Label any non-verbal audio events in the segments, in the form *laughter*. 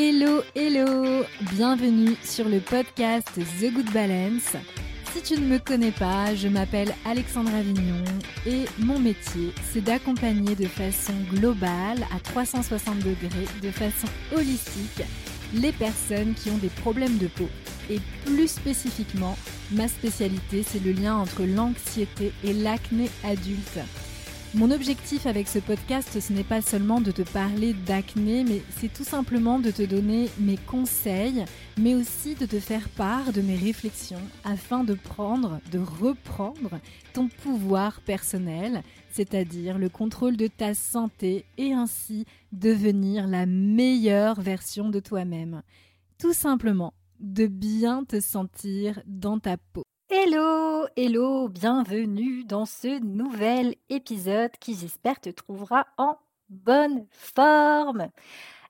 Hello, hello Bienvenue sur le podcast The Good Balance. Si tu ne me connais pas, je m'appelle Alexandre Avignon et mon métier, c'est d'accompagner de façon globale, à 360 degrés, de façon holistique, les personnes qui ont des problèmes de peau. Et plus spécifiquement, ma spécialité, c'est le lien entre l'anxiété et l'acné adulte. Mon objectif avec ce podcast, ce n'est pas seulement de te parler d'acné, mais c'est tout simplement de te donner mes conseils, mais aussi de te faire part de mes réflexions afin de prendre, de reprendre ton pouvoir personnel, c'est-à-dire le contrôle de ta santé et ainsi devenir la meilleure version de toi-même. Tout simplement de bien te sentir dans ta peau. Hello, hello, bienvenue dans ce nouvel épisode qui j'espère te trouvera en bonne forme.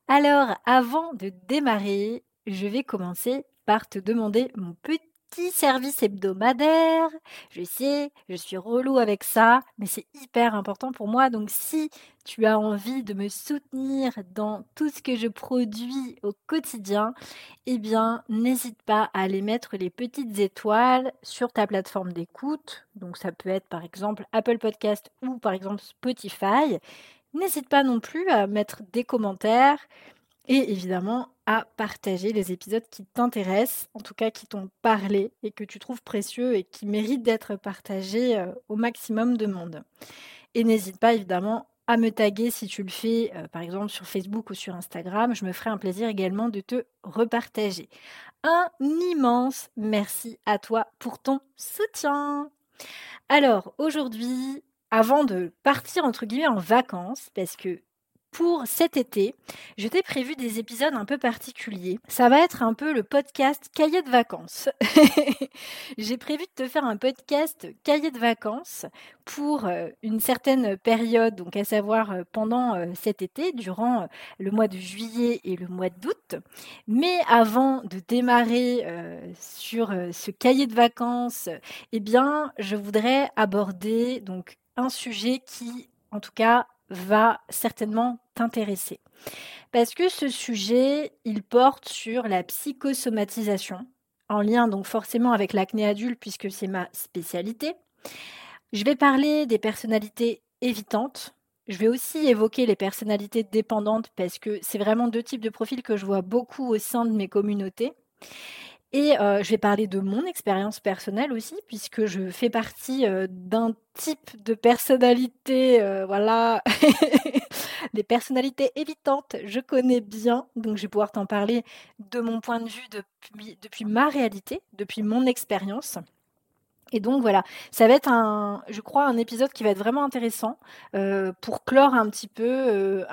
Alors, avant de démarrer, je vais commencer par te demander mon petit service hebdomadaire. Je sais, je suis relou avec ça, mais c'est hyper important pour moi. Donc si tu as envie de me soutenir dans tout ce que je produis au quotidien, eh bien, n'hésite pas à aller mettre les petites étoiles sur ta plateforme d'écoute. Donc ça peut être par exemple Apple Podcast ou par exemple Spotify. N'hésite pas non plus à mettre des commentaires et évidemment à partager les épisodes qui t'intéressent, en tout cas qui t'ont parlé et que tu trouves précieux et qui méritent d'être partagés euh, au maximum de monde. Et n'hésite pas évidemment à me taguer si tu le fais, euh, par exemple sur Facebook ou sur Instagram. Je me ferai un plaisir également de te repartager. Un immense merci à toi pour ton soutien. Alors aujourd'hui, avant de partir entre guillemets en vacances, parce que pour cet été, je t'ai prévu des épisodes un peu particuliers. Ça va être un peu le podcast cahier de vacances. *laughs* J'ai prévu de te faire un podcast cahier de vacances pour euh, une certaine période, donc à savoir euh, pendant euh, cet été, durant le mois de juillet et le mois d'août. Mais avant de démarrer sur ce cahier de vacances, eh bien, je voudrais aborder donc un sujet qui, en tout cas, va certainement t'intéresser. Parce que ce sujet, il porte sur la psychosomatisation, en lien donc forcément avec l'acné adulte puisque c'est ma spécialité. Je vais parler des personnalités évitantes. Je vais aussi évoquer les personnalités dépendantes parce que c'est vraiment deux types de profils que je vois beaucoup au sein de mes communautés. Et euh, je vais parler de mon expérience personnelle aussi, puisque je fais partie euh, d'un type de personnalité, euh, voilà, *laughs* des personnalités évitantes, je connais bien, donc je vais pouvoir t'en parler de mon point de vue depuis, depuis ma réalité, depuis mon expérience. Et donc voilà, ça va être un, je crois, un épisode qui va être vraiment intéressant euh, pour clore un petit peu euh,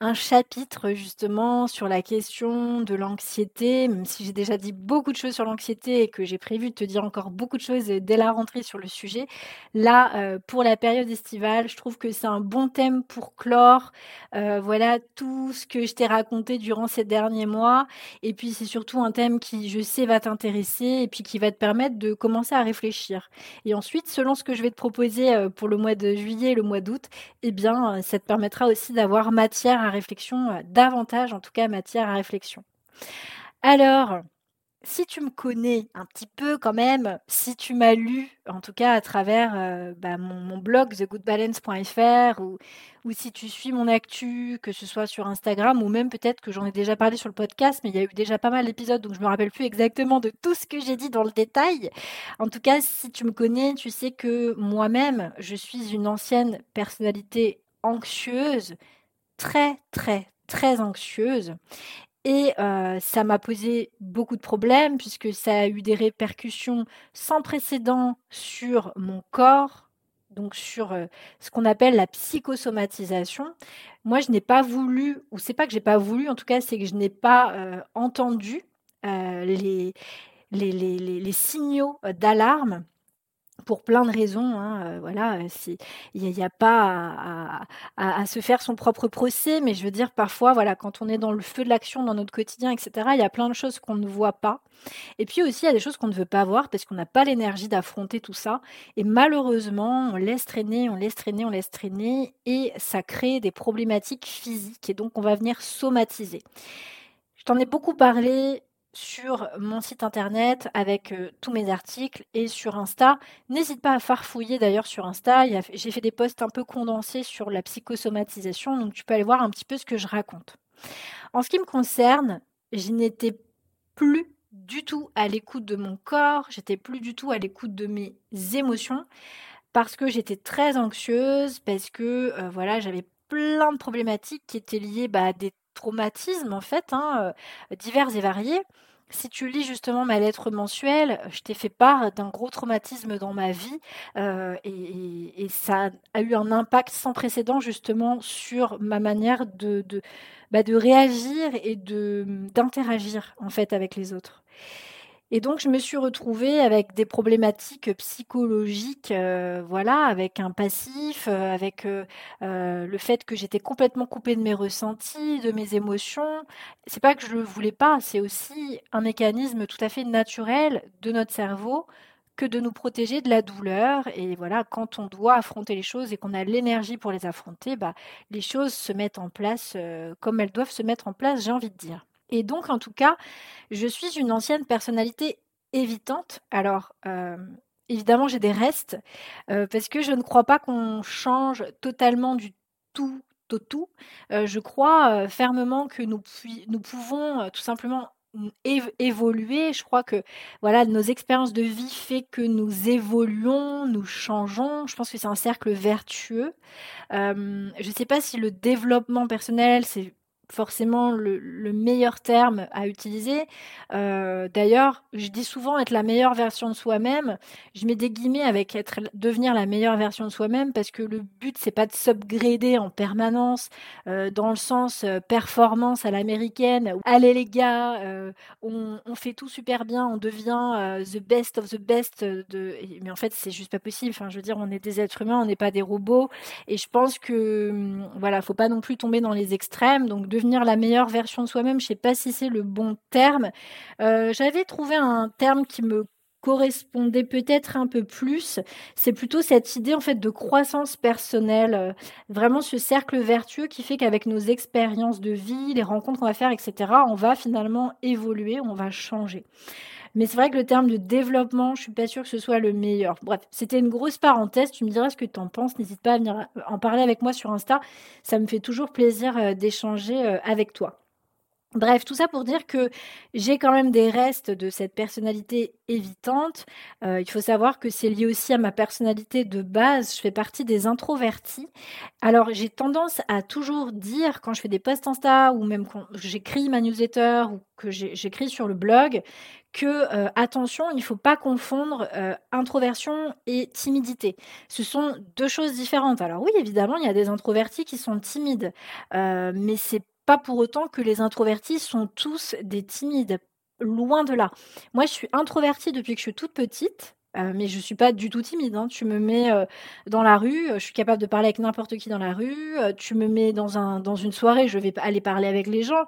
un, chapitre justement sur la question de l'anxiété, même si j'ai déjà dit beaucoup de choses sur l'anxiété et que j'ai prévu de te dire encore beaucoup de choses dès la rentrée sur le sujet. Là, euh, pour la période estivale, je trouve que c'est un bon thème pour clore, voilà, tout ce que je t'ai raconté durant ces derniers mois. Et puis c'est surtout un thème qui, je sais, va t'intéresser et puis qui va te permettre de commencer à réfléchir et ensuite, selon ce que je vais te proposer euh, pour le mois de juillet et le mois d'août, eh bien, euh, ça te permettra aussi d'avoir matière à réflexion, euh, davantage en tout cas matière à réflexion. Alors, si tu me connais un petit peu quand même, si tu m'as lu, en tout cas à travers euh, bah, mon, blog thegoodbalance.fr ou, ou si tu suis mon actu, que ce soit sur Instagram ou même peut-être que j'en ai déjà parlé sur le podcast, mais il y a eu déjà pas mal d'épisodes donc je me rappelle plus exactement de tout ce que j'ai dit dans le détail. En tout cas, si tu me connais, tu sais que moi-même, je suis une ancienne personnalité anxieuse, très très très anxieuse et ça m'a posé beaucoup de problèmes puisque ça a eu des répercussions sans précédent sur mon corps, donc sur ce qu'on appelle la psychosomatisation. Moi, je n'ai pas voulu, ou c'est pas que j'ai pas voulu, en tout cas, c'est que je n'ai pas entendu les, les, les, les, signaux d'alarme pour plein de raisons. Hein, euh, voilà, il n'y a, pas à, se faire son propre procès, mais je veux dire parfois, voilà, quand on est dans le feu de l'action dans notre quotidien, etc. Il y a plein de choses qu'on ne voit pas. Et puis aussi, il y a des choses qu'on ne veut pas voir parce qu'on n'a pas l'énergie d'affronter tout ça. Et malheureusement, on laisse traîner, on laisse traîner, on laisse traîner, et ça crée des problématiques physiques. Et donc, on va venir somatiser. Je t'en ai beaucoup parlé sur mon site internet avec tous mes articles et sur Insta. N'hésite pas à farfouiller d'ailleurs sur Insta. J'ai fait des posts un peu condensés sur la psychosomatisation, donc tu peux aller voir un petit peu ce que je raconte. En ce qui me concerne, je n'étais plus du tout à l'écoute de mon corps, j'étais plus du tout à l'écoute de mes émotions parce que j'étais très anxieuse, parce que voilà, j'avais plein de problématiques qui étaient liées bah, à des traumatismes en fait, hein, divers et variés. Si tu lis justement ma lettre mensuelle, je t'ai fait part d'un gros traumatisme dans ma vie et, ça a eu un impact sans précédent justement sur ma manière de, de, bah, réagir et de d'interagir en fait avec les autres. Et donc, je me suis retrouvée avec des problématiques psychologiques, euh, voilà, avec un passif, euh, avec euh, le fait que j'étais complètement coupée de mes ressentis, de mes émotions. C'est pas que je le voulais pas, c'est aussi un mécanisme tout à fait naturel de notre cerveau que de nous protéger de la douleur. Et voilà, quand on doit affronter les choses et qu'on a l'énergie pour les affronter, bah, les choses se mettent en place comme elles doivent se mettre en place, j'ai envie de dire. Et donc, en tout cas, je suis une ancienne personnalité évitante. Alors, euh, évidemment, j'ai des restes, euh, parce que je ne crois pas qu'on change totalement du tout au tout. Euh, je crois fermement que nous, pouvons tout simplement évoluer. Je crois que voilà, nos expériences de vie fait que nous évoluons, nous changeons. Je pense que c'est un cercle vertueux. je ne sais pas si le développement personnel, c'est forcément le, meilleur terme à utiliser. Euh, d'ailleurs, je dis souvent être la meilleure version de soi-même. Je mets des guillemets avec être devenir la meilleure version de soi-même parce que le but c'est pas de s'upgrader en permanence euh, dans le sens euh, performance à l'américaine. Allez les gars, on, fait tout super bien, on devient the best of the best. De... Mais en fait, c'est juste pas possible. Enfin, je veux dire, on est des êtres humains, on n'est pas des robots. Et je pense que hum, voilà, faut pas non plus tomber dans les extrêmes. Donc de la meilleure version de soi-même, je sais pas si c'est le bon terme. Euh, j'avais trouvé un terme qui me correspondait peut-être un peu plus, c'est plutôt cette idée en fait de croissance personnelle, euh, vraiment ce cercle vertueux qui fait qu'avec nos expériences de vie, les rencontres qu'on va faire, etc., on va finalement évoluer, on va changer. Mais c'est vrai que le terme de développement, je suis pas sûre que ce soit le meilleur. Bref, c'était une grosse parenthèse. Tu me diras ce que tu en penses. N'hésite pas à venir en parler avec moi sur Insta. Ça me fait toujours plaisir euh, d'échanger euh, avec toi. Bref, tout ça pour dire que j'ai quand même des restes de cette personnalité évitante. Euh, il faut savoir que c'est lié aussi à ma personnalité de base. Je fais partie des introvertis. Alors j'ai tendance à toujours dire quand je fais des posts Insta ou même quand j'écris ma newsletter ou que j'écris sur le blog que euh, attention, il ne faut pas confondre euh, introversion et timidité. Ce sont deux choses différentes. Alors oui, évidemment, il y a des introvertis qui sont timides, mais c'est pas pour autant que les introvertis sont tous des timides. Loin de là. Moi, je suis introvertie depuis que je suis toute petite. Euh, mais je suis pas du tout timide. Hein. Tu me mets euh, dans la rue, je suis capable de parler avec n'importe qui dans la rue. Euh, tu me mets dans, un, dans une soirée, je vais aller parler avec les gens.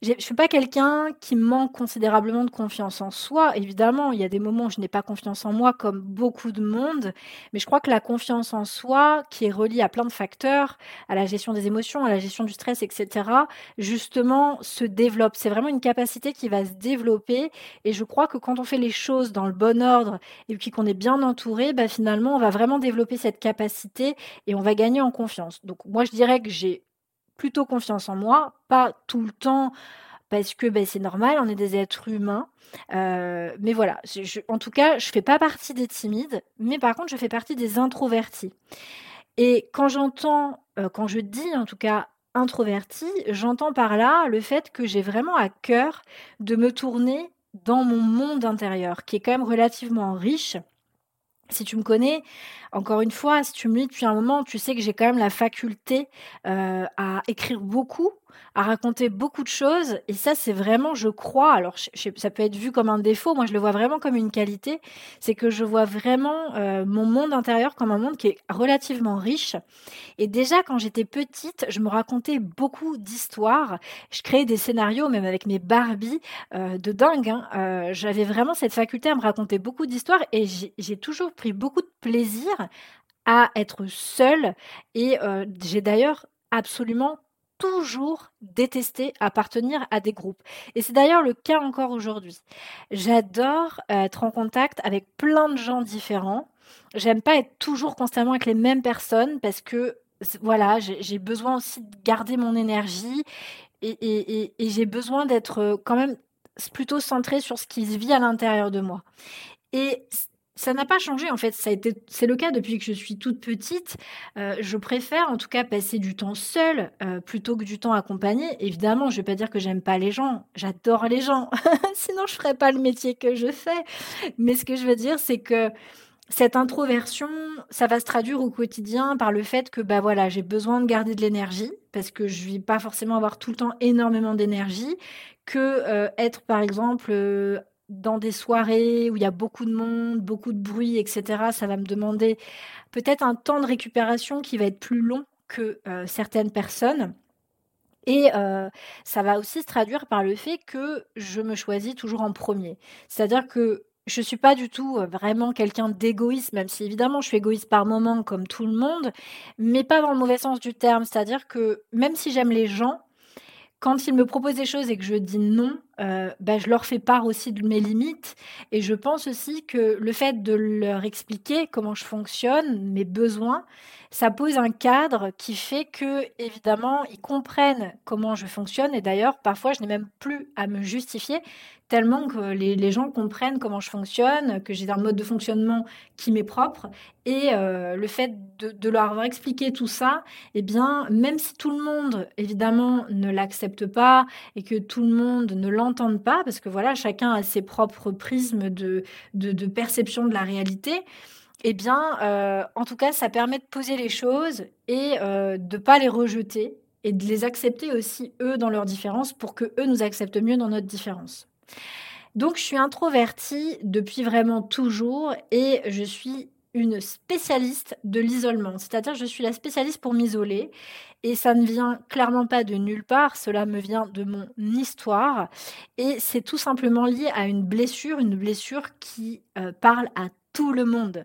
Je ne suis pas quelqu'un qui manque considérablement de confiance en soi. Évidemment, il y a des moments où je n'ai pas confiance en moi, comme beaucoup de monde. Mais je crois que la confiance en soi, qui est reliée à plein de facteurs, à la gestion des émotions, à la gestion du stress, etc., justement, se développe. C'est vraiment une capacité qui va se développer. Et je crois que quand on fait les choses dans le bon ordre et puis qu'on est bien entouré, bah, finalement, on va vraiment développer cette capacité et on va gagner en confiance. Donc, moi, je dirais que j'ai plutôt confiance en moi, pas tout le temps parce que ben, c'est normal, on est des êtres humains. Euh, mais voilà, en tout cas, je fais pas partie des timides, mais par contre, je fais partie des introvertis. Et quand j'entends, euh, quand je dis en tout cas introverti, j'entends par là le fait que j'ai vraiment à cœur de me tourner dans mon monde intérieur, qui est quand même relativement riche si tu me connais, encore une fois, si tu me lis depuis un moment, tu sais que j'ai quand même la faculté euh, à écrire beaucoup, à raconter beaucoup de choses. Et ça, c'est vraiment, je crois, alors ça peut être vu comme un défaut, moi je le vois vraiment comme une qualité, c'est que je vois vraiment euh, mon monde intérieur comme un monde qui est relativement riche. Et déjà, quand j'étais petite, je me racontais beaucoup d'histoires. Je créais des scénarios, même avec mes Barbies, euh, de dingue. Hein. J'avais vraiment cette faculté à me raconter beaucoup d'histoires et j'ai toujours pris beaucoup de plaisir à être seule. Et j'ai d'ailleurs absolument toujours détesté appartenir à des groupes. Et c'est d'ailleurs le cas encore aujourd'hui. J'adore être en contact avec plein de gens différents. J'aime pas être toujours constamment avec les mêmes personnes parce que voilà, j'ai besoin aussi de garder mon énergie et, j'ai besoin d'être quand même plutôt centré sur ce qui se vit à l'intérieur de moi. Et ça n'a pas changé en fait. Ça a été, c'est le cas depuis que je suis toute petite. Euh, je préfère en tout cas passer du temps seul euh, plutôt que du temps accompagné. Évidemment, je vais pas dire que j'aime pas les gens. J'adore les gens. *laughs* Sinon, je ferais pas le métier que je fais. Mais ce que je veux dire, c'est que cette introversion, ça va se traduire au quotidien par le fait que bah voilà, j'ai besoin de garder de l'énergie parce que je vais pas forcément avoir tout le temps énormément d'énergie, que euh, être par exemple dans des soirées où il y a beaucoup de monde, beaucoup de bruit, etc., ça va me demander peut-être un temps de récupération qui va être plus long que euh, certaines personnes. Et euh, ça va aussi se traduire par le fait que je me choisis toujours en premier. C'est-à-dire que je ne suis pas du tout euh, vraiment quelqu'un d'égoïste, même si évidemment je suis égoïste par moment comme tout le monde, mais pas dans le mauvais sens du terme. C'est-à-dire que même si j'aime les gens, quand ils me proposent des choses et que je dis non, euh, bah, je leur fais part aussi de mes limites. Et je pense aussi que le fait de leur expliquer comment je fonctionne, mes besoins, ça pose un cadre qui fait que, évidemment, ils comprennent comment je fonctionne. Et d'ailleurs, parfois, je n'ai même plus à me justifier, tellement que les, gens comprennent comment je fonctionne, que j'ai un mode de fonctionnement qui m'est propre. Et euh, le fait de, leur avoir expliqué tout ça, eh bien, même si tout le monde, évidemment, ne l'accepte pas et que tout le monde ne l'entende pas, parce que voilà, chacun a ses propres prismes de, de perception de la réalité, eh bien, euh, en tout cas, ça permet de poser les choses et euh, de pas les rejeter et de les accepter aussi, eux, dans leurs différences pour que eux nous acceptent mieux dans notre différence. Donc, je suis introvertie depuis vraiment toujours et je suis une spécialiste de l'isolement. C'est-à-dire, je suis la spécialiste pour m'isoler et ça ne vient clairement pas de nulle part, cela me vient de mon histoire et c'est tout simplement lié à une blessure, une blessure qui euh, parle à tout le monde.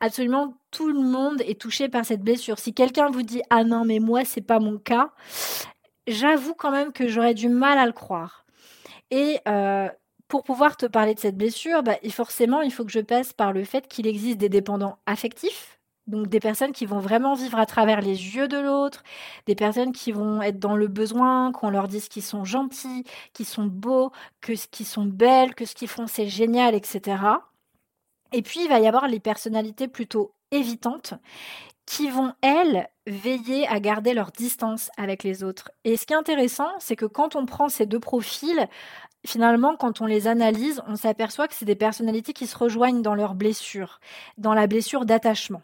Absolument tout le monde est touché par cette blessure. Si quelqu'un vous dit ah non mais moi c'est pas mon cas, j'avoue quand même que j'aurais du mal à le croire. Et euh, pour pouvoir te parler de cette blessure, bah, forcément il faut que je passe par le fait qu'il existe des dépendants affectifs. Donc des personnes qui vont vraiment vivre à travers les yeux de l'autre, des personnes qui vont être dans le besoin, qu'on leur dise qu'ils sont gentils, qu'ils sont beaux, que ce qu'ils sont belles, que ce qu'ils font c'est génial, etc. Et puis, il va y avoir les personnalités plutôt évitantes qui vont, elles, veiller à garder leur distance avec les autres. Et ce qui est intéressant, c'est que quand on prend ces deux profils, finalement, quand on les analyse, on s'aperçoit que c'est des personnalités qui se rejoignent dans leur blessure, dans la blessure d'attachement.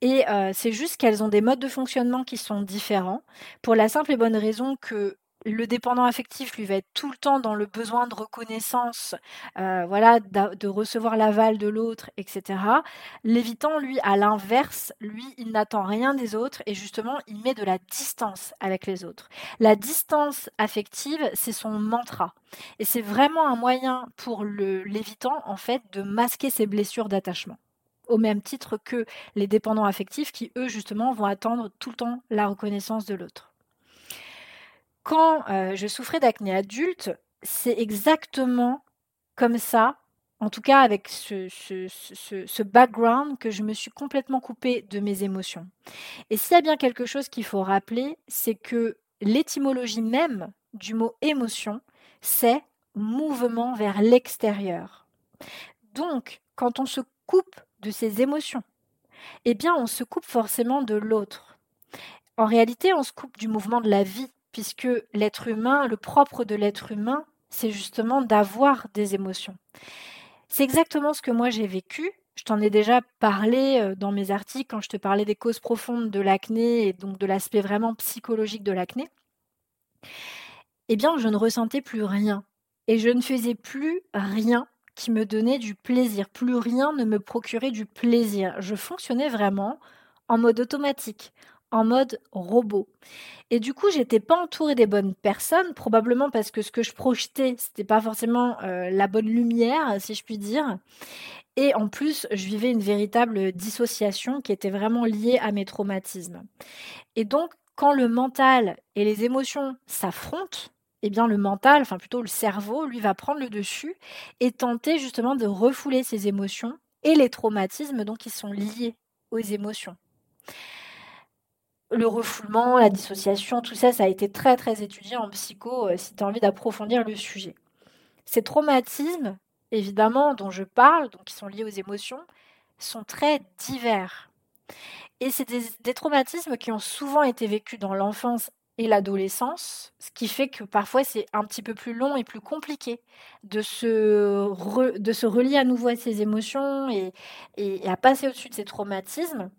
Et euh, c'est juste qu'elles ont des modes de fonctionnement qui sont différents, pour la simple et bonne raison que le dépendant affectif, lui, va être tout le temps dans le besoin de reconnaissance, euh, voilà, de recevoir l'aval de l'autre, etc. L'évitant, lui, à l'inverse, lui, il n'attend rien des autres et justement, il met de la distance avec les autres. La distance affective, c'est son mantra. Et c'est vraiment un moyen pour l'évitant, en fait, de masquer ses blessures d'attachement au même titre que les dépendants affectifs qui, eux, justement, vont attendre tout le temps la reconnaissance de l'autre. Quand euh, je souffrais d'acné adulte, c'est exactement comme ça, en tout cas avec ce, ce, background, que je me suis complètement coupée de mes émotions. Et s'il y a bien quelque chose qu'il faut rappeler, c'est que l'étymologie même du mot émotion, c'est mouvement vers l'extérieur. Donc, quand on se coupe de ses émotions, eh bien, on se coupe forcément de l'autre. En réalité, on se coupe du mouvement de la vie puisque l'être humain, le propre de l'être humain, c'est justement d'avoir des émotions. C'est exactement ce que moi j'ai vécu. Je t'en ai déjà parlé euh, dans mes articles quand je te parlais des causes profondes de l'acné et donc de l'aspect vraiment psychologique de l'acné. Eh bien, je ne ressentais plus rien et je ne faisais plus rien qui me donnait du plaisir. Plus rien ne me procurait du plaisir. Je fonctionnais vraiment en mode automatique, en mode robot. Et du coup, j'étais pas entourée des bonnes personnes, probablement parce que ce que je projetais, c'était pas forcément euh, la bonne lumière, si je puis dire. Et en plus, je vivais une véritable dissociation qui était vraiment liée à mes traumatismes. Et donc, quand le mental et les émotions s'affrontent, eh bien le mental, enfin plutôt le cerveau, lui va prendre le dessus et tenter justement de refouler ses émotions et les traumatismes donc qui sont liés aux émotions. Le refoulement, la dissociation, tout ça, ça a été très très étudié en psycho euh, si tu as envie d'approfondir le sujet. Ces traumatismes, évidemment, dont je parle, donc qui sont liés aux émotions, sont très divers. Et c'est des, traumatismes qui ont souvent été vécus dans l'enfance et l'adolescence, ce qui fait que parfois c'est un petit peu plus long et plus compliqué de se, de se relier à nouveau à ses émotions et, et à passer au-dessus de ces traumatismes.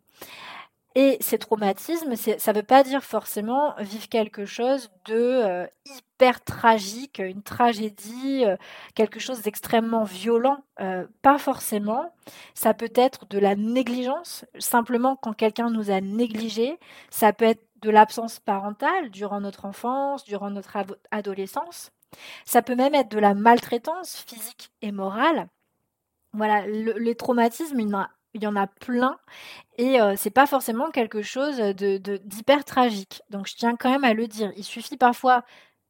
Et ces traumatismes, ça ne veut pas dire forcément vivre quelque chose de euh, hyper tragique, une tragédie, euh, quelque chose d'extrêmement violent. Euh, pas forcément. Ça peut être de la négligence, simplement quand quelqu'un nous a négligés. Ça peut être de l'absence parentale durant notre enfance, durant notre adolescence. Ça peut même être de la maltraitance physique et morale. Voilà, les traumatismes, il y il y en a plein et c'est pas forcément quelque chose de, d'hyper tragique. Donc je tiens quand même à le dire. Il suffit parfois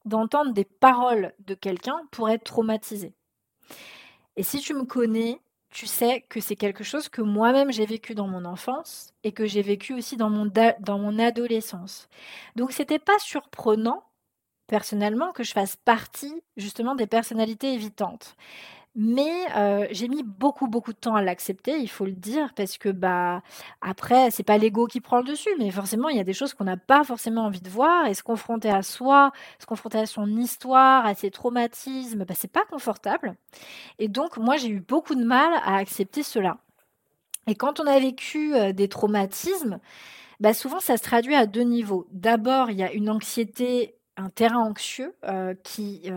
d'entendre des paroles de quelqu'un pour être traumatisé. Et si tu me connais, tu sais que c'est quelque chose que moi-même j'ai vécu dans mon enfance et que j'ai vécu aussi dans mon, dans mon adolescence. Donc c'était pas surprenant personnellement que je fasse partie justement des personnalités évitantes. Mais j'ai mis beaucoup, beaucoup de temps à l'accepter, il faut le dire, parce que, bah, après, c'est pas l'ego qui prend le dessus, mais forcément, il y a des choses qu'on n'a pas forcément envie de voir et se confronter à soi, se confronter à son histoire, à ses traumatismes, bah, c'est pas confortable et donc moi, j'ai eu beaucoup de mal à accepter cela et quand on a vécu, des traumatismes, bah, souvent ça se traduit à deux niveaux. D'abord, il y a une anxiété un terrain anxieux qui,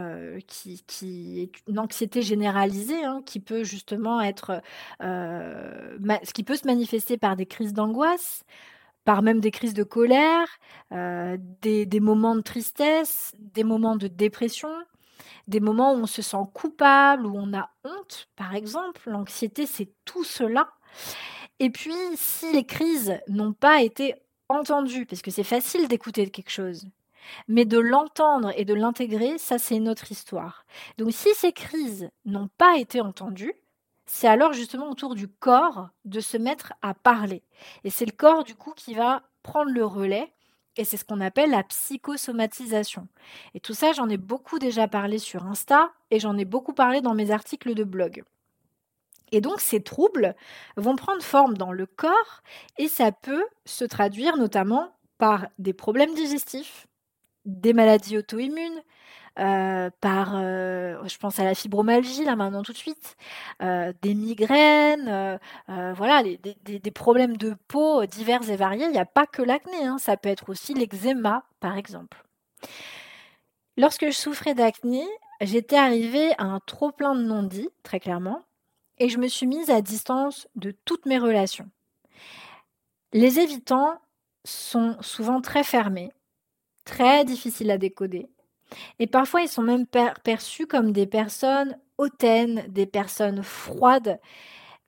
qui, qui, est une anxiété généralisée, hein, qui peut justement être, euh, qui peut se manifester par des crises d'angoisse, par même des crises de colère, des, des, moments de tristesse, des moments de dépression, des moments où on se sent coupable, où on a honte, par exemple. L'anxiété, c'est tout cela. Et puis, si les crises n'ont pas été entendues, parce que c'est facile d'écouter quelque chose, mais de l'entendre et de l'intégrer, ça c'est une autre histoire. Donc si ces crises n'ont pas été entendues, c'est alors justement autour du corps de se mettre à parler. Et c'est le corps du coup qui va prendre le relais. Et c'est ce qu'on appelle la psychosomatisation. Et tout ça, j'en ai beaucoup déjà parlé sur Insta et j'en ai beaucoup parlé dans mes articles de blog. Et donc ces troubles vont prendre forme dans le corps et ça peut se traduire notamment par des problèmes digestifs, des maladies auto-immunes, euh, par, euh, je pense à la fibromyalgie là maintenant tout de suite, euh, des migraines, voilà, des, problèmes de peau divers et variés. Il n'y a pas que l'acné, hein, ça peut être aussi l'eczéma par exemple. Lorsque je souffrais d'acné, j'étais arrivée à un trop plein de non-dits, très clairement, et je me suis mise à distance de toutes mes relations. Les évitants sont souvent très fermés, très difficiles à décoder. Et parfois, ils sont même perçus comme des personnes hautaines, des personnes froides.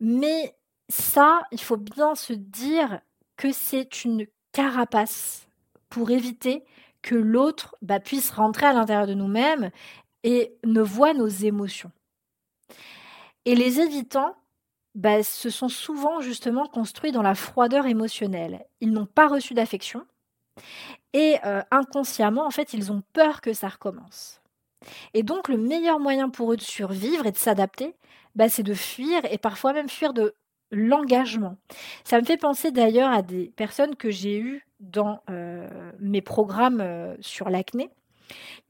Mais ça, il faut bien se dire que c'est une carapace pour éviter que l'autre bah, puisse rentrer à l'intérieur de nous-mêmes et ne voit nos émotions. Et les évitants, bah, se sont souvent justement construits dans la froideur émotionnelle. Ils n'ont pas reçu d'affection et euh, inconsciemment, en fait, ils ont peur que ça recommence. Et donc, le meilleur moyen pour eux de survivre et de s'adapter, bah, c'est de fuir et parfois même fuir de l'engagement. Ça me fait penser d'ailleurs à des personnes que j'ai eues dans euh, mes programmes euh, sur l'acné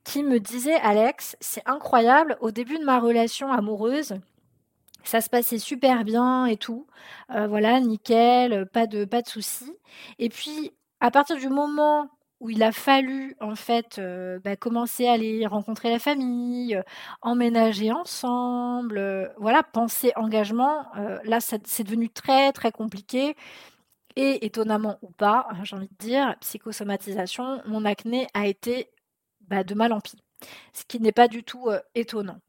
qui me disaient Alex, c'est incroyable, au début de ma relation amoureuse, ça se passait super bien et tout. voilà, nickel, pas de, pas de soucis. Et puis, à partir du moment où il a fallu en fait euh, bah, commencer à aller rencontrer la famille, euh, emménager ensemble, euh, voilà, penser engagement. là, c'est devenu très très compliqué. Et étonnamment ou pas, hein, j'ai envie de dire, psychosomatisation, mon acné a été bah, de mal en pis, ce qui n'est pas du tout étonnant.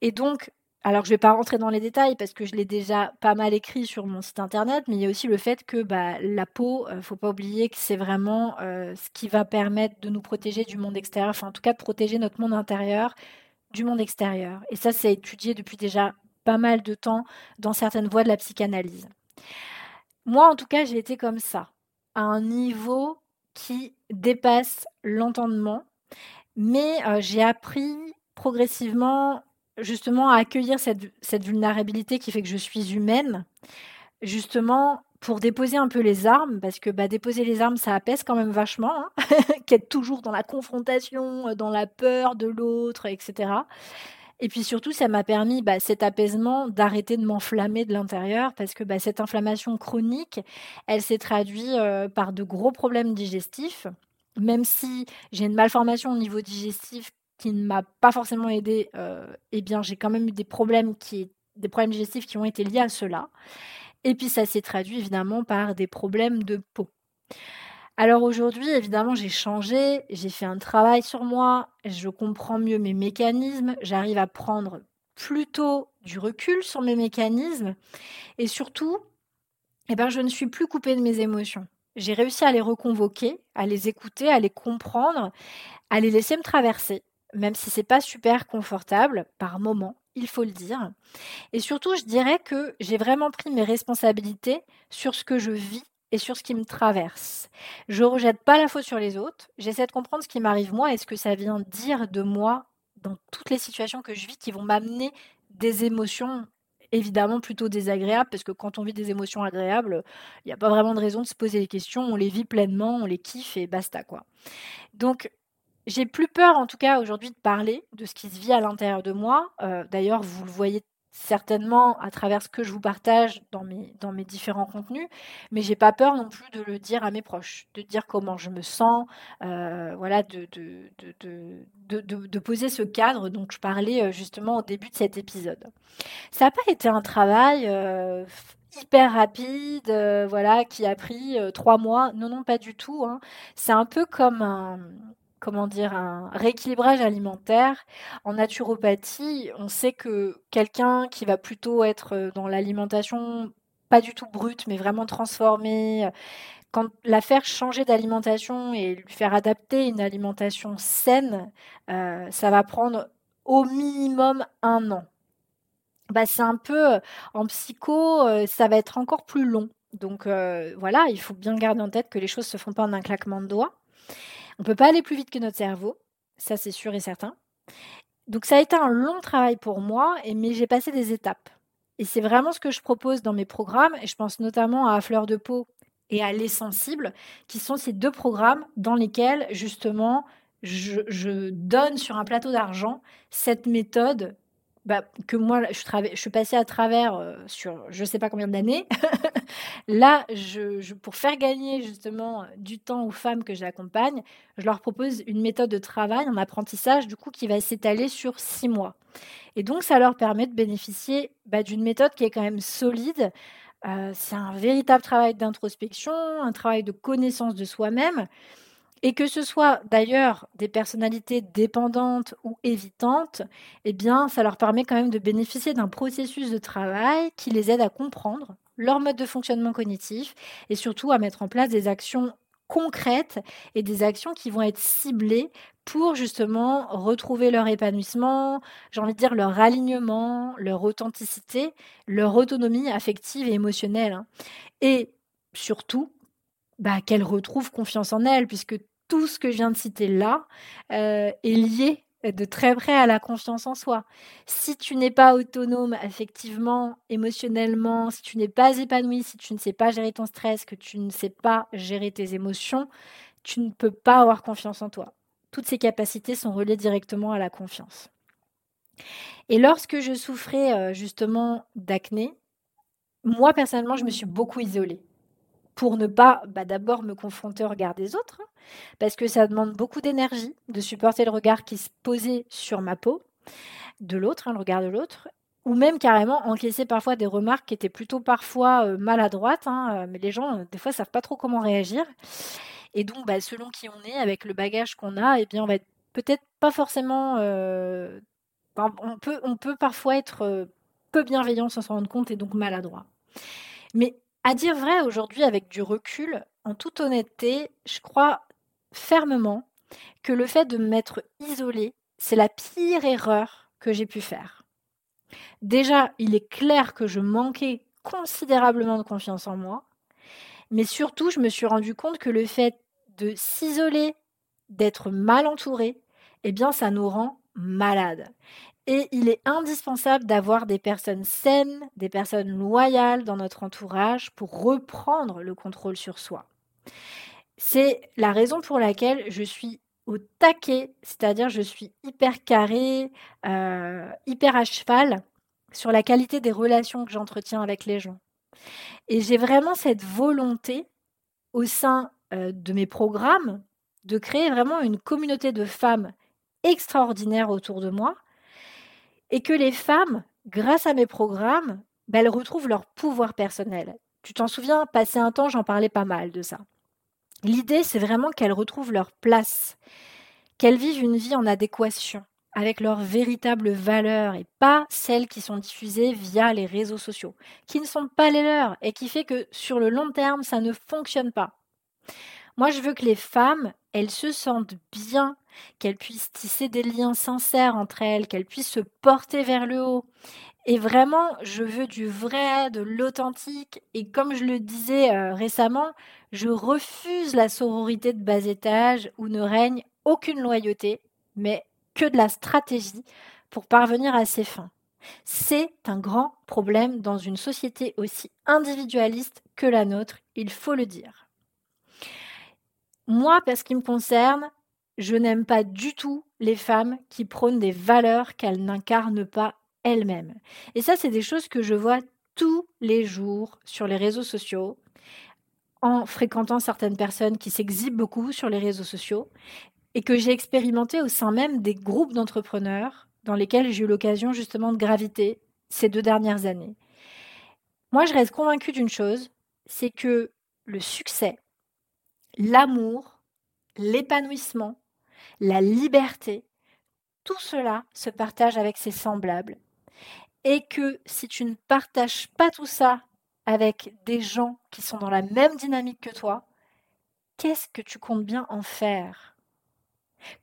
Et donc, alors, je ne vais pas rentrer dans les détails parce que je l'ai déjà pas mal écrit sur mon site internet, mais il y a aussi le fait que bah, la peau, ne euh, faut pas oublier que c'est vraiment euh, ce qui va permettre de nous protéger du monde extérieur, enfin en tout cas de protéger notre monde intérieur du monde extérieur. Et ça, c'est étudié depuis déjà pas mal de temps dans certaines voies de la psychanalyse. Moi, en tout cas, j'ai été comme ça, à un niveau qui dépasse l'entendement, mais euh, j'ai appris progressivement justement à accueillir cette, vulnérabilité qui fait que je suis humaine, justement pour déposer un peu les armes, parce que bah, déposer les armes, ça apaise quand même vachement, hein, *laughs* qu'être toujours dans la confrontation, euh, dans la peur de l'autre, etc. Et puis surtout, ça m'a permis bah, cet apaisement d'arrêter de m'enflammer de l'intérieur, parce que bah, cette inflammation chronique, elle s'est traduite euh, par de gros problèmes digestifs. Même si j'ai une malformation au niveau digestif qui ne m'a pas forcément aidé, euh, eh bien, j'ai quand même eu des problèmes, qui, des problèmes digestifs qui ont été liés à cela. Et puis, ça s'est traduit évidemment par des problèmes de peau. Alors aujourd'hui, évidemment, j'ai changé, j'ai fait un travail sur moi, je comprends mieux mes mécanismes, j'arrive à prendre plutôt du recul sur mes mécanismes et surtout, eh ben, je ne suis plus coupée de mes émotions. J'ai réussi à les reconvoquer, à les écouter, à les comprendre, à les laisser me traverser même si c'est pas super confortable par moment, il faut le dire. Et surtout, je dirais que j'ai vraiment pris mes responsabilités sur ce que je vis et sur ce qui me traverse. Je rejette pas la faute sur les autres, j'essaie de comprendre ce qui m'arrive moi et ce que ça vient dire de moi dans toutes les situations que je vis qui vont m'amener des émotions évidemment plutôt désagréables parce que quand on vit des émotions agréables, il n'y a pas vraiment de raison de se poser des questions, on les vit pleinement, on les kiffe et basta quoi. Donc j'ai plus peur, en tout cas aujourd'hui, de parler de ce qui se vit à l'intérieur de moi. Euh, d'ailleurs, vous le voyez certainement à travers ce que je vous partage dans mes, dans mes différents contenus, mais j'ai pas peur non plus de le dire à mes proches, de dire comment je me sens, euh, voilà, de de, de, poser ce cadre dont je parlais euh, justement au début de cet épisode. Ça n'a pas été un travail hyper rapide, voilà, qui a pris trois mois. Non, non, pas du tout. Hein. C'est un peu comme un comment dire, un rééquilibrage alimentaire. En naturopathie, on sait que quelqu'un qui va plutôt être euh, dans l'alimentation pas du tout brute, mais vraiment transformée, euh, quand la faire changer d'alimentation et lui faire adapter une alimentation saine, euh, ça va prendre au minimum un an. Bah, c'est un peu en psycho, ça va être encore plus long. Donc voilà, il faut bien garder en tête que les choses se font pas en un claquement de doigts. On ne peut pas aller plus vite que notre cerveau, ça c'est sûr et certain. Donc ça a été un long travail pour moi, mais j'ai passé des étapes. Et c'est vraiment ce que je propose dans mes programmes, et je pense notamment à Fleur de peau et à L'Essensible, qui sont ces deux programmes dans lesquels justement je, je donne sur un plateau d'argent cette méthode bah, que moi, je, suis passée à travers euh, sur je ne sais pas combien d'années. *laughs* Là, je, pour faire gagner justement du temps aux femmes que j'accompagne, je leur propose une méthode de travail, un apprentissage, du coup, qui va s'étaler sur six mois. Et donc, ça leur permet de bénéficier bah, d'une méthode qui est quand même solide. Euh, c'est un véritable travail d'introspection, un travail de connaissance de soi-même. Et que ce soit d'ailleurs des personnalités dépendantes ou évitantes, eh bien, ça leur permet quand même de bénéficier d'un processus de travail qui les aide à comprendre leur mode de fonctionnement cognitif et surtout à mettre en place des actions concrètes et des actions qui vont être ciblées pour justement retrouver leur épanouissement, j'ai envie de dire leur alignement, leur authenticité, leur autonomie affective et émotionnelle. Hein. Et surtout, bah, qu'elles retrouvent confiance en elles, puisque tout ce que je viens de citer là euh, est lié de très près à la confiance en soi. Si tu n'es pas autonome effectivement, émotionnellement, si tu n'es pas épanoui, si tu ne sais pas gérer ton stress, que tu ne sais pas gérer tes émotions, tu ne peux pas avoir confiance en toi. Toutes ces capacités sont reliées directement à la confiance. Et lorsque je souffrais euh, justement d'acné, moi personnellement, je me suis beaucoup isolée pour ne pas bah, d'abord me confronter au regard des autres, hein, parce que ça demande beaucoup d'énergie de supporter le regard qui se posait sur ma peau, de l'autre, hein, le regard de l'autre, ou même carrément encaisser parfois des remarques qui étaient plutôt parfois euh, maladroites, hein, euh, mais les gens, euh, des fois, savent pas trop comment réagir. Et donc, bah, selon qui on est, avec le bagage qu'on a, eh bien, on va être peut-être pas forcément on, peut, on peut parfois être peu bienveillant sans s'en rendre compte et donc maladroit. Mais à dire vrai, aujourd'hui, avec du recul, en toute honnêteté, je crois fermement que le fait de m'être isolée, c'est la pire erreur que j'ai pu faire. Déjà, il est clair que je manquais considérablement de confiance en moi, mais surtout, je me suis rendu compte que le fait de s'isoler, d'être mal entouré, eh bien, ça nous rend malades. Et il est indispensable d'avoir des personnes saines, des personnes loyales dans notre entourage pour reprendre le contrôle sur soi. C'est la raison pour laquelle je suis au taquet, c'est-à-dire je suis hyper carré, euh, hyper à cheval sur la qualité des relations que j'entretiens avec les gens. Et j'ai vraiment cette volonté au sein euh, de mes programmes de créer vraiment une communauté de femmes extraordinaires autour de moi et que les femmes, grâce à mes programmes, bah, elles retrouvent leur pouvoir personnel. Tu t'en souviens, passé un temps, j'en parlais pas mal de ça. L'idée, c'est vraiment qu'elles retrouvent leur place, qu'elles vivent une vie en adéquation avec leurs véritables valeurs et pas celles qui sont diffusées via les réseaux sociaux, qui ne sont pas les leurs et qui fait que sur le long terme, ça ne fonctionne pas. Moi, je veux que les femmes, elles se sentent bien, qu'elles puissent tisser des liens sincères entre elles, qu'elles puissent se porter vers le haut. Et vraiment, je veux du vrai, de l'authentique. Et comme je le disais euh, récemment, je refuse la sororité de bas étage où ne règne aucune loyauté, mais que de la stratégie pour parvenir à ses fins. C'est un grand problème dans une société aussi individualiste que la nôtre, il faut le dire. Moi, parce qui me concerne, je n'aime pas du tout les femmes qui prônent des valeurs qu'elles n'incarnent pas elles-mêmes. Et ça, c'est des choses que je vois tous les jours sur les réseaux sociaux, en fréquentant certaines personnes qui s'exhibent beaucoup sur les réseaux sociaux, et que j'ai expérimenté au sein même des groupes d'entrepreneurs dans lesquels j'ai eu l'occasion justement de graviter ces deux dernières années. Moi, je reste convaincue d'une chose, c'est que le succès, l'amour, l'épanouissement, la liberté, tout cela se partage avec ses semblables. Et que si tu ne partages pas tout ça avec des gens qui sont dans la même dynamique que toi, qu'est-ce que tu comptes bien en faire?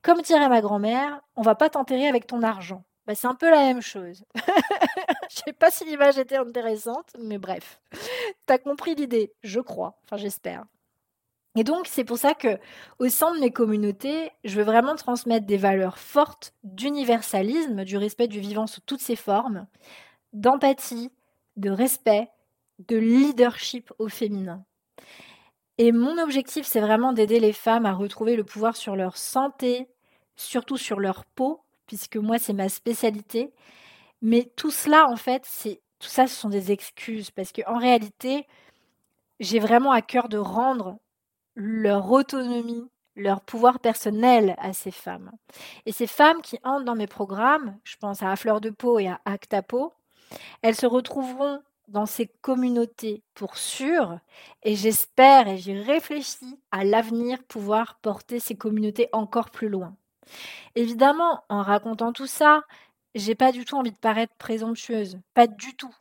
Comme dirait ma grand-mère, on va pas t'enterrer avec ton argent. Bah, c'est un peu la même chose. *laughs* Je sais pas si l'image était intéressante, mais bref. Tu as compris l'idée, je crois. Enfin, j'espère. Et donc, c'est pour ça que, au sein de mes communautés, je veux vraiment transmettre des valeurs fortes d'universalisme, du respect du vivant sous toutes ses formes, d'empathie, de respect, de leadership au féminin. Et mon objectif, c'est vraiment d'aider les femmes à retrouver le pouvoir sur leur santé, surtout sur leur peau, puisque moi, c'est ma spécialité. Mais tout cela, en fait, c'est tout ça, ce sont des excuses, parce qu'en réalité, j'ai vraiment à cœur de rendre leur autonomie, leur pouvoir personnel à ces femmes. Et ces femmes qui entrent dans mes programmes, je pense à, Fleur de Peau et à Actapo, elles se retrouveront dans ces communautés pour sûr, et j'espère et j'y réfléchis à l'avenir pouvoir porter ces communautés encore plus loin. Évidemment, en racontant tout ça, j'ai pas du tout envie de paraître présomptueuse, pas du tout.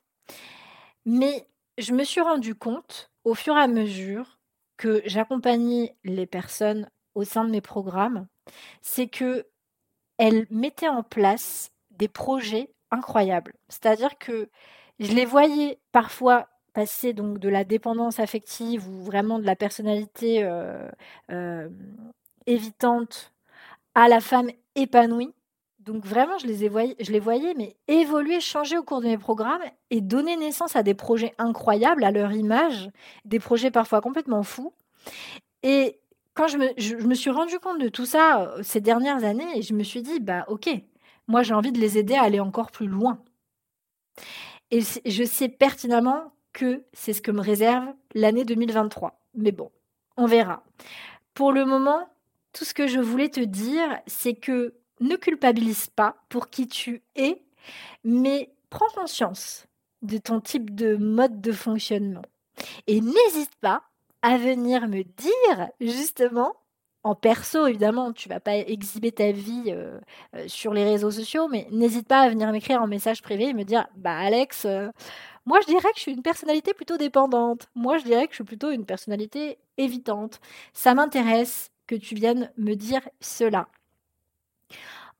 Mais je me suis rendu compte au fur et à mesure que j'accompagnais les personnes au sein de mes programmes, c'est que elles mettaient en place des projets incroyables. C'est-à-dire que je les voyais parfois passer donc de la dépendance affective ou vraiment de la personnalité euh, euh, évitante à la femme épanouie. Donc vraiment, je les, je les voyais mais évoluer, changer au cours de mes programmes et donner naissance à des projets incroyables à leur image, des projets parfois complètement fous. Et quand je me, je, me suis rendu compte de tout ça euh, ces dernières années, je me suis dit, bah ok, moi j'ai envie de les aider à aller encore plus loin. Et je sais pertinemment que c'est ce que me réserve l'année 2023. Mais bon, on verra. Pour le moment, tout ce que je voulais te dire, c'est que ne culpabilise pas pour qui tu es, mais prends conscience de ton type de mode de fonctionnement. Et n'hésite pas à venir me dire justement en perso, évidemment, tu vas pas exhiber ta vie euh, euh, sur les réseaux sociaux, mais n'hésite pas à venir m'écrire en message privé et me dire Bah, Alex, euh, moi je dirais que je suis une personnalité plutôt dépendante. Moi je dirais que je suis plutôt une personnalité évitante. Ça m'intéresse que tu viennes me dire cela.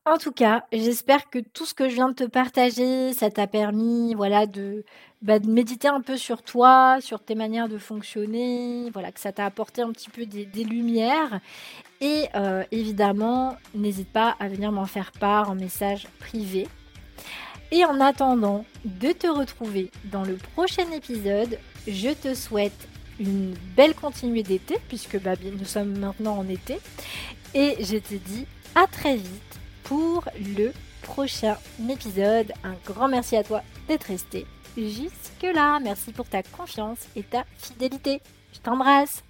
En tout cas, j'espère que tout ce que je viens de te partager, ça t'a permis, voilà, de, bah, de méditer un peu sur toi, sur tes manières de fonctionner, voilà, que ça t'a apporté un petit peu des, lumières. Et euh, évidemment, n'hésite pas à venir m'en faire part en message privé. Et en attendant de te retrouver dans le prochain épisode, je te souhaite une belle continuée d'été, puisque bah, nous sommes maintenant en été. Et je te dis à très vite pour le prochain épisode. Un grand merci à toi d'être resté jusque-là. Merci pour ta confiance et ta fidélité. Je t'embrasse.